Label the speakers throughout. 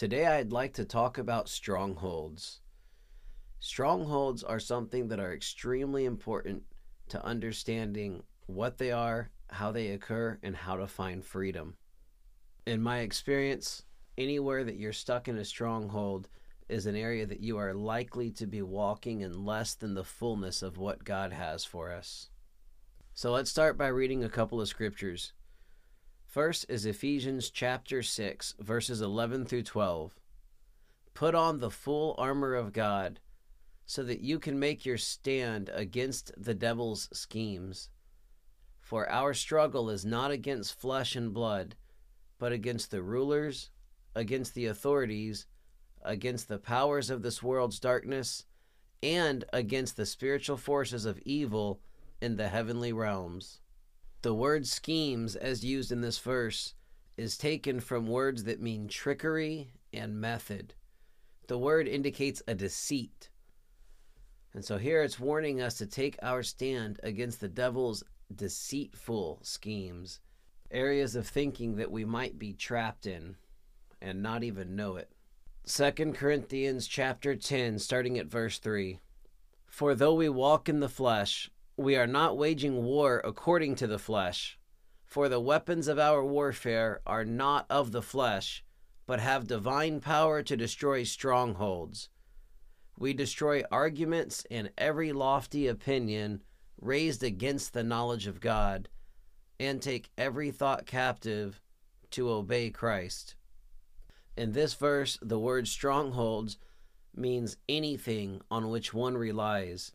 Speaker 1: Today, I'd like to talk about strongholds. Strongholds are something that are extremely important to understanding what they are, how they occur, and how to find freedom. In my experience, anywhere that you're stuck in a stronghold is an area that you are likely to be walking in less than the fullness of what God has for us. So let's start by reading a couple of scriptures. First is Ephesians chapter 6, verses 11 through 12. Put on the full armor of God so that you can make your stand against the devil's schemes. For our struggle is not against flesh and blood, but against the rulers, against the authorities, against the powers of this world's darkness, and against the spiritual forces of evil in the heavenly realms. The word schemes, as used in this verse, is taken from words that mean trickery and method. The word indicates a deceit. And so here it's warning us to take our stand against the devil's deceitful schemes, areas of thinking that we might be trapped in and not even know it. 2 Corinthians chapter 10 starting at verse 3. For though we walk in the flesh, we are not waging war according to the flesh. For the weapons of our warfare are not of the flesh, but have divine power to destroy strongholds. We destroy arguments and every lofty opinion raised against the knowledge of God, and take every thought captive to obey Christ. In this verse, the word strongholds means anything on which one relies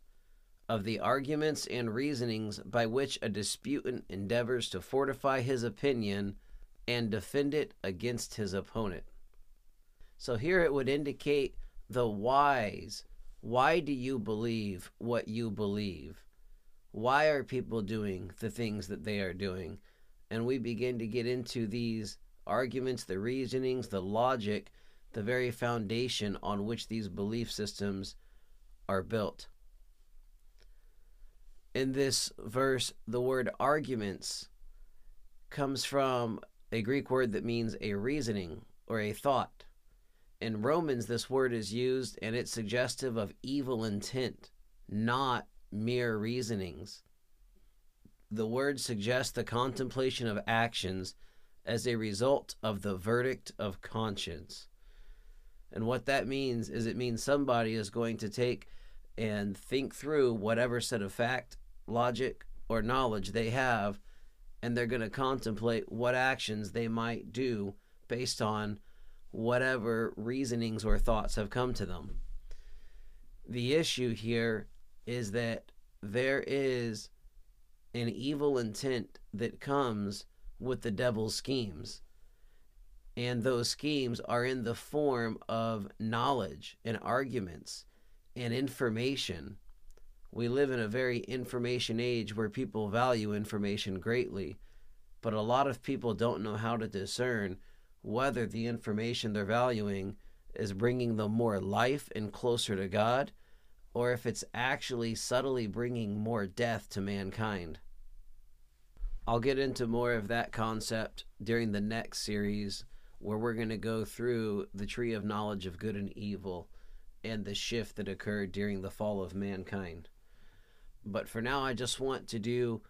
Speaker 1: of the arguments and reasonings by which a disputant endeavors to fortify his opinion and defend it against his opponent. So here it would indicate the whys. Why do you believe what you believe? Why are people doing the things that they are doing? And we begin to get into these arguments, the reasonings, the logic, the very foundation on which these belief systems are built in this verse, the word arguments comes from a Greek word that means a reasoning or a thought. In Romans, this word is used and it's suggestive of evil intent, not mere reasonings. The word suggests the contemplation of actions as a result of the verdict of conscience. And what that means is it means somebody is going to take and think through whatever set of fact logic, or knowledge they have, and they're going to contemplate what actions they might do based on whatever reasonings or thoughts have come to them. The issue here is that there is an evil intent that comes with the devil's schemes. And those schemes are in the form of knowledge and arguments and information we live in a very information age where people value information greatly, but a lot of people don't know how to discern whether the information they're valuing is bringing them more life and closer to God, or if it's actually subtly bringing more death to mankind. I'll get into more of that concept during the next series where we're going to go through the tree of knowledge of good and evil and the shift that occurred during the fall of mankind. But for now, I just want to do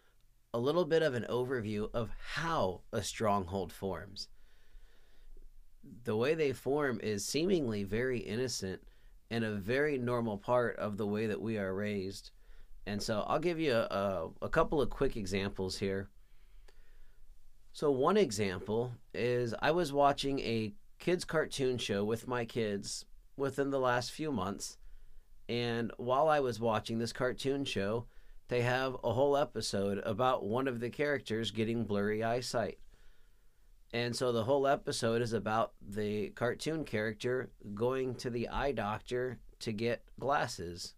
Speaker 1: a little bit of an overview of how a stronghold forms. The way they form is seemingly very innocent and a very normal part of the way that we are raised. And so I'll give you a, a, couple of quick examples here. So, one example is I was watching a kids' cartoon show with my kids within the last few months and while I was watching this cartoon show, they have a whole episode about one of the characters getting blurry eyesight. And so the whole episode is about the cartoon character going to the eye doctor to get glasses.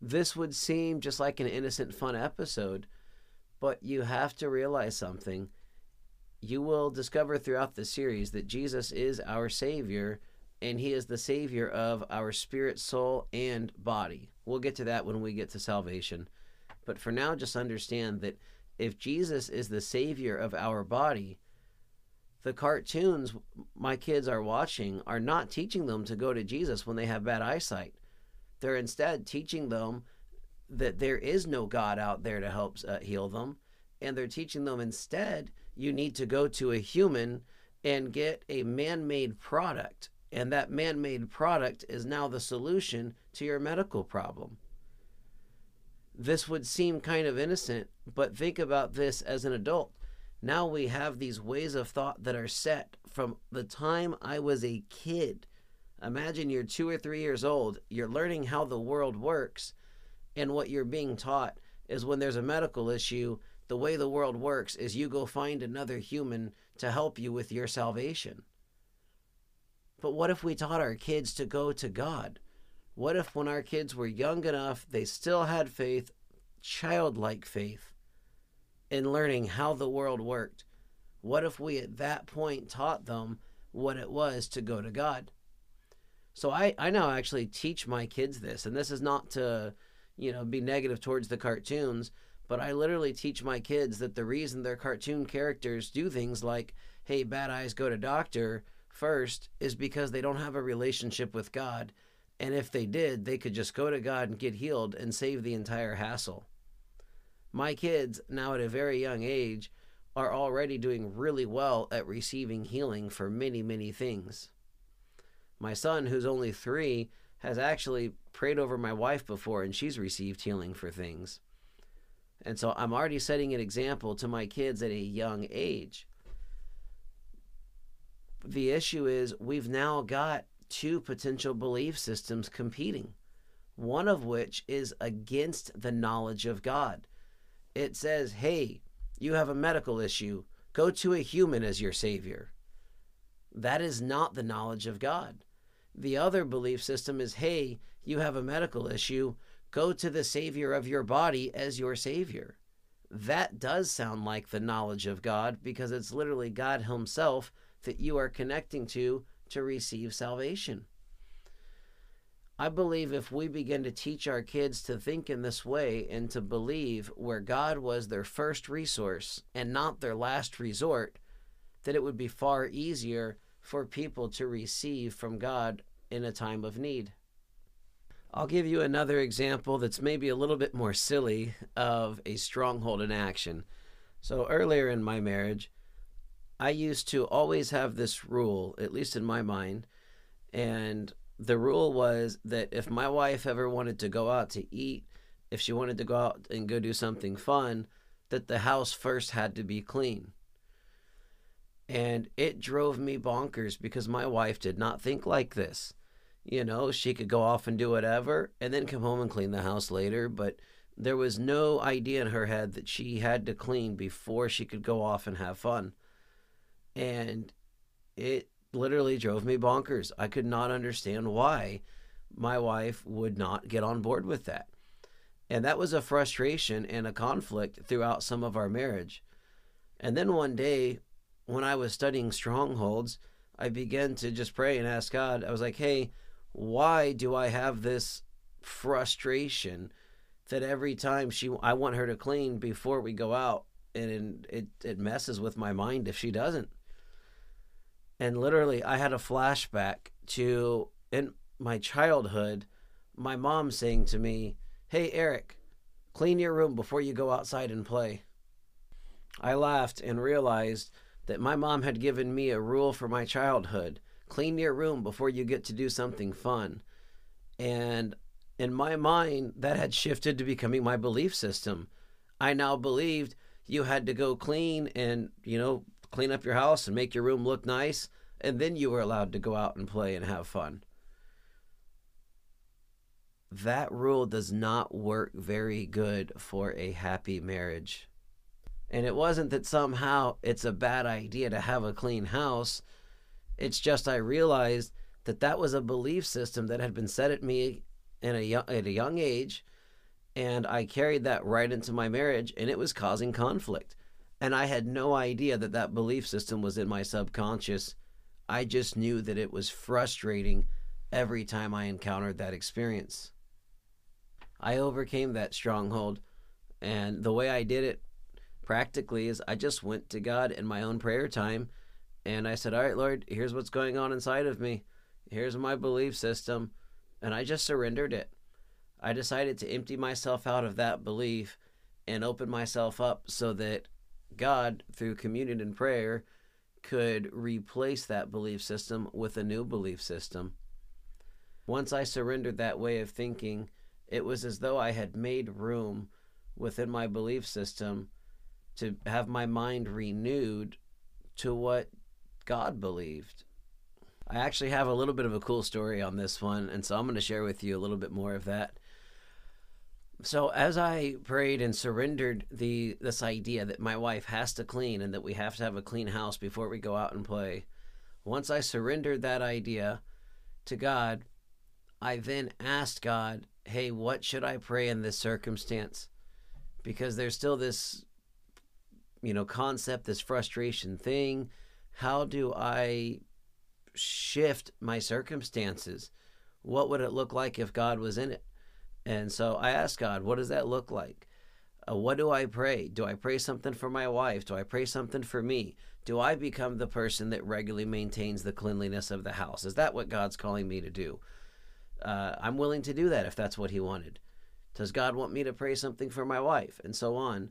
Speaker 1: This would seem just like an innocent, fun episode, but you have to realize something. You will discover throughout the series that Jesus is our Savior and he is the savior of our spirit, soul, and body. We'll get to that when we get to salvation. But for now, just understand that if Jesus is the savior of our body, The cartoons my kids are watching are not teaching them to go to Jesus when they have bad eyesight. They're instead teaching them that there is no God out there to help uh, heal them. And they're teaching them instead you need to go to a human and get a man made product. And that man made product is now the solution to your medical problem. This would seem kind of innocent, but think about this as an adult. Now we have these ways of thought that are set from the time I was a kid. Imagine you're two or three years old, you're learning how the world works, and what you're being taught is when there's a medical issue, the way the world works is you go find another human to help you with your salvation. But what if we taught our kids to go to God? What if, when our kids were young enough, they still had faith, childlike faith, in learning how the world worked? What if we at that point taught them what it was to go to God? So I, I now actually teach my kids this, and this is not to, you know, be negative towards the cartoons, but I literally teach my kids that the reason their cartoon characters do things like, hey, bad eyes go to doctor first is because they don't have a relationship with God and if they did, they could just go to God and get healed and save the entire hassle. My kids, now at a very young age, are already doing really well at receiving healing for many, many things. My son, who's only three, has actually prayed over my wife before and she's received healing for things. And so I'm already setting an example to my kids at a young age. The issue is we've now got two potential belief systems competing, one of which is against the knowledge of God. It says, hey, you have a medical issue, go to a human as your savior. That is not the knowledge of God. The other belief system is, hey, you have a medical issue, go to the savior of your body as your savior. That does sound like the knowledge of God because it's literally God Himself that you are connecting to to receive salvation. I believe if we begin to teach our kids to think in this way and to believe where God was their first resource and not their last resort, that it would be far easier for people to receive from God in a time of need. I'll give you another example that's maybe a little bit more silly of a stronghold in action. So, earlier in my marriage, I used to always have this rule, at least in my mind, and the rule was that if my wife ever wanted to go out to eat, if she wanted to go out and go do something fun, that the house first had to be clean. And it drove me bonkers because my wife did not think like this. You know, she could go off and do whatever and then come home and clean the house later, but there was no idea in her head that she had to clean before she could go off and have fun and it literally drove me bonkers. I could not understand why my wife would not get on board with that. And that was a frustration and a conflict throughout some of our marriage. And then one day, when I was studying strongholds, I began to just pray and ask God. I was like, hey, why do I have this frustration that every time she I want her to clean before we go out and it it messes with my mind if she doesn't and literally I had a flashback to in my childhood, my mom saying to me, "Hey Eric, clean your room before you go outside and play." I laughed and realized that my mom had given me a rule for my childhood clean your room before you get to do something fun. And in my mind, that had shifted to becoming my belief system. I now believed you had to go clean and, you know, clean up your house and make your room look nice, and then you were allowed to go out and play and have fun. That rule does not work very good for a happy marriage. And it wasn't that somehow it's a bad idea to have a clean house. It's just I realized that that was a belief system that had been set at me in a young, at a young age, and I carried that right into my marriage, and it was causing conflict. And I had no idea that that belief system was in my subconscious. I just knew that it was frustrating every time I encountered that experience. I overcame that stronghold, and the way I did it practically is I just went to God in my own prayer time And I said, All right, Lord, here's what's going on inside of me. Here's my belief system. And I just surrendered it. I decided to empty myself out of that belief and open myself up so that God, through communion and prayer, could replace that belief system with a new belief system. Once I surrendered that way of thinking, it was as though I had made room within my belief system to have my mind renewed to what God believed. I actually have a little bit of a cool story on this one, and so I'm going to share with you a little bit more of that. So as I prayed and surrendered the this idea that my wife has to clean and that we have to have a clean house before we go out and play, once I surrendered that idea to God, I then asked God, "Hey, what should I pray in this circumstance?" Because there's still this you know concept, this frustration thing. How do I shift my circumstances? What would it look like if God was in it? And so I asked God, what does that look like? Uh, what do I pray? Do I pray something for my wife? Do I pray something for me? Do I become the person that regularly maintains the cleanliness of the house? Is that what God's calling me to do? Uh, I'm willing to do that if that's what He wanted. Does God want me to pray something for my wife? And so on.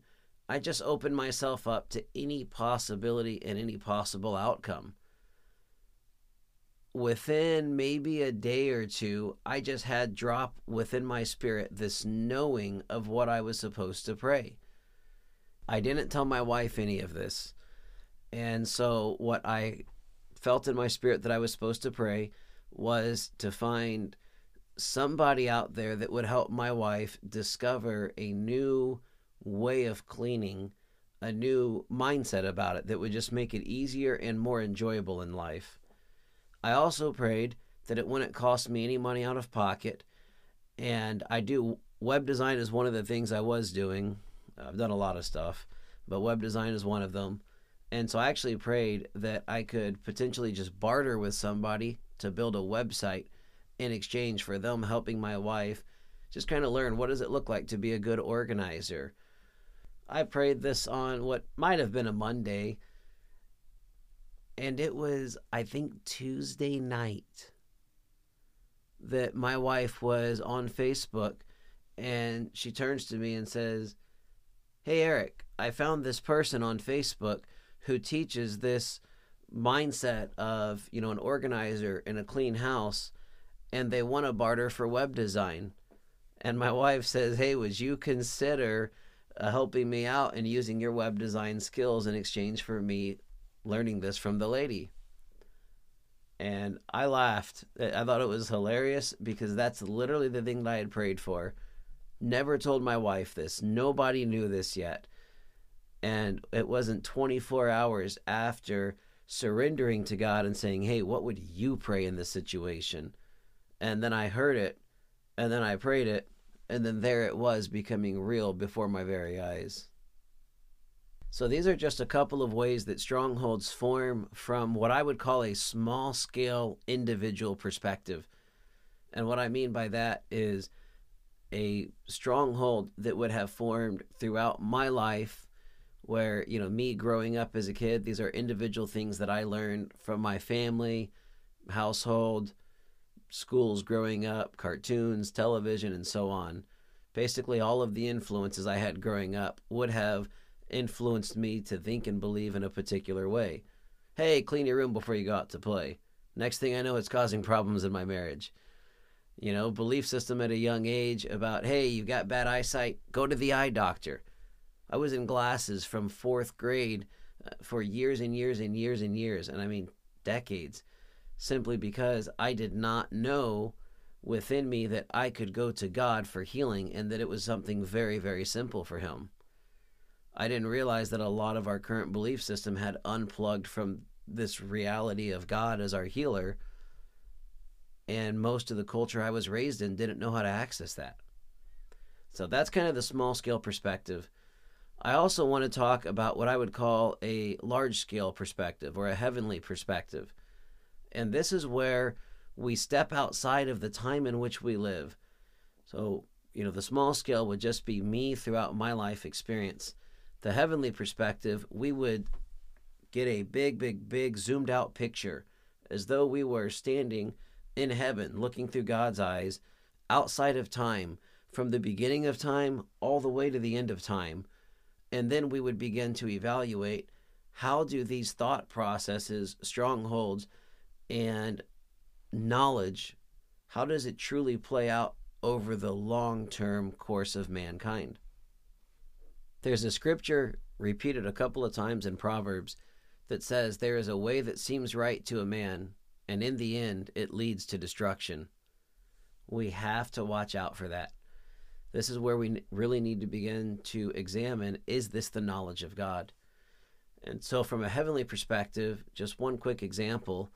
Speaker 1: I just open myself up to any possibility and any possible outcome within maybe a day or two, I just had drop within my spirit this knowing of what I was supposed to pray. I didn't tell my wife any of this. And so, what I felt in my spirit that I was supposed to pray was to find somebody out there that would help my wife discover a new way of cleaning, a new mindset about it that would just make it easier and more enjoyable in life. I also prayed that it wouldn't cost me any money out of pocket. And I do web design is one of the things I was doing. I've done a lot of stuff, but web design is one of them. And so I actually prayed that I could potentially just barter with somebody to build a website in exchange for them helping my wife just kind of learn what does it look like to be a good organizer. I prayed this on what might have been a Monday and it was, I think, Tuesday night that my wife was on Facebook and she turns to me and says, Hey, Eric, I found this person on Facebook who teaches this mindset of, you know, an organizer in a clean house and they want to barter for web design. And my wife says, Hey, would you consider uh, helping me out and using your web design skills in exchange for me learning this from the lady. And I laughed. I thought it was hilarious because that's literally the thing that I had prayed for. Never told my wife this. Nobody knew this yet. And it wasn't 24 hours after surrendering to God and saying, Hey, what would you pray in this situation? And then I heard it, and then I prayed it, and then there it was becoming real before my very eyes. So these are just a couple of ways that strongholds form from what I would call a small scale individual perspective. And what I mean by that is a stronghold that would have formed throughout my life where, you know, me growing up as a kid, these are individual things that I learned from my family, household, schools growing up, cartoons, television, and so on. Basically, all of the influences I had growing up would have influenced me to think and believe in a particular way. Hey, clean your room before you go out to play. Next thing I know, it's causing problems in my marriage. You know, belief system at a young age about, hey, you've got bad eyesight, go to the eye doctor. I was in glasses from fourth grade uh, for years and years and years and years, and I mean decades, simply because I did not know within me that I could go to God for healing and that it was something very, very simple for Him. I didn't realize that a lot of our current belief system had unplugged from this reality of God as our healer. And most of the culture I was raised in didn't know how to access that. So that's kind of the small scale perspective. I also want to talk about what I would call a large scale perspective or a heavenly perspective. And this is where we step outside of the time in which we live. So, you know, the small scale would just be me throughout my life experience the heavenly perspective, we would get a big, big, big zoomed out picture as though we were standing in heaven looking through God's eyes outside of time from the beginning of time all the way to the end of time. And then we would begin to evaluate how do these thought processes, strongholds, and knowledge, how does it truly play out over the long term course of mankind? There's a scripture repeated a couple of times in Proverbs that says, There is a way that seems right to a man, and in the end, it leads to destruction. We have to watch out for that. This is where we really need to begin to examine is this the knowledge of God? And so, from a heavenly perspective, just one quick example,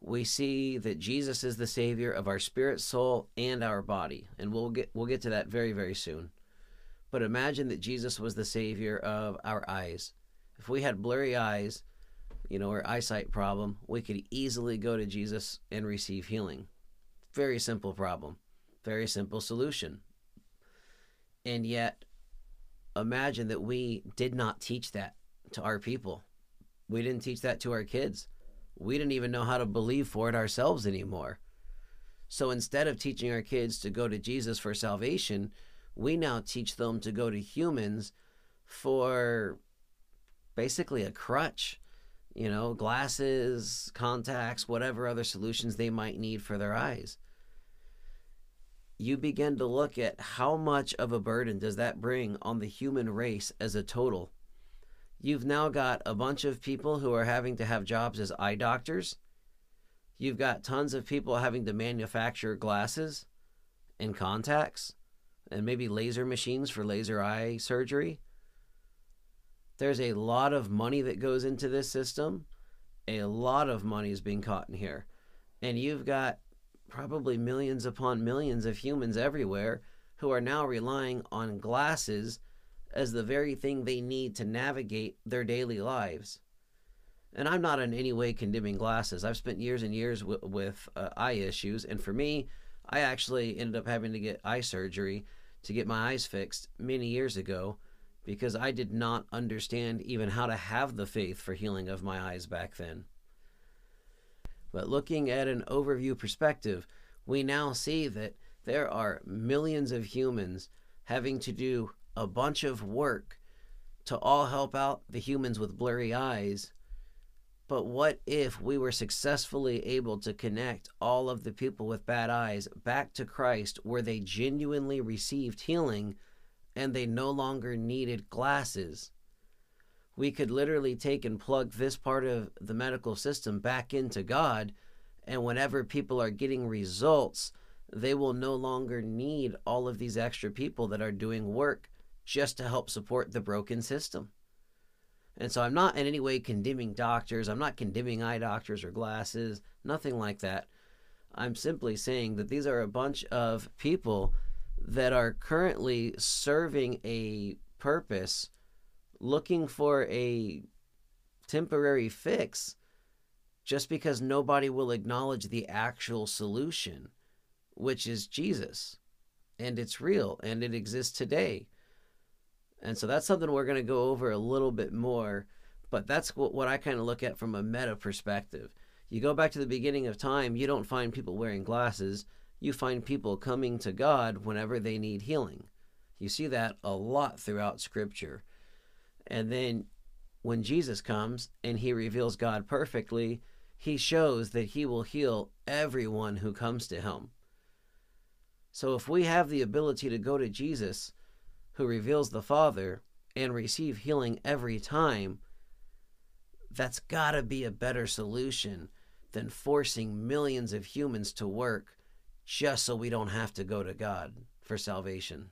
Speaker 1: we see that Jesus is the Savior of our spirit, soul, and our body. And we'll get, we'll get to that very, very soon. But imagine that Jesus was the Savior of our eyes. If we had blurry eyes, you know, or eyesight problem, we could easily go to Jesus and receive healing. Very simple problem, very simple solution. And yet, imagine that we did not teach that to our people. We didn't teach that to our kids. We didn't even know how to believe for it ourselves anymore. So instead of teaching our kids to go to Jesus for salvation, we now teach them to go to humans for basically a crutch, you know, glasses, contacts, whatever other solutions they might need for their eyes. You begin to look at how much of a burden does that bring on the human race as a total. You've now got a bunch of people who are having to have jobs as eye doctors. You've got tons of people having to manufacture glasses and contacts and maybe laser machines for laser eye surgery. There's a lot of money that goes into this system. A lot of money is being caught in here. And you've got probably millions upon millions of humans everywhere who are now relying on glasses as the very thing they need to navigate their daily lives. And I'm not in any way condemning glasses. I've spent years and years w- with uh, eye issues. And for me, I actually ended up having to get eye surgery to get my eyes fixed many years ago because I did not understand even how to have the faith for healing of my eyes back then. But looking at an overview perspective, we now see that there are millions of humans having to do a bunch of work to all help out the humans with blurry eyes but what if we were successfully able to connect all of the people with bad eyes back to Christ where they genuinely received healing and they no longer needed glasses? We could literally take and plug this part of the medical system back into God, and whenever people are getting results, they will no longer need all of these extra people that are doing work just to help support the broken system. And so I'm not in any way condemning doctors. I'm not condemning eye doctors or glasses, nothing like that. I'm simply saying that these are a bunch of people that are currently serving a purpose, looking for a temporary fix just because nobody will acknowledge the actual solution, which is Jesus. And it's real and it exists today. And so that's something we're going to go over a little bit more. But that's what, what I kind of look at from a meta perspective. You go back to the beginning of time, you don't find people wearing glasses. You find people coming to God whenever they need healing. You see that a lot throughout Scripture. And then when Jesus comes and he reveals God perfectly, he shows that he will heal everyone who comes to him. So if we have the ability to go to Jesus, who reveals the Father and receive healing every time, that's got to be a better solution than forcing millions of humans to work just so we don't have to go to God for salvation.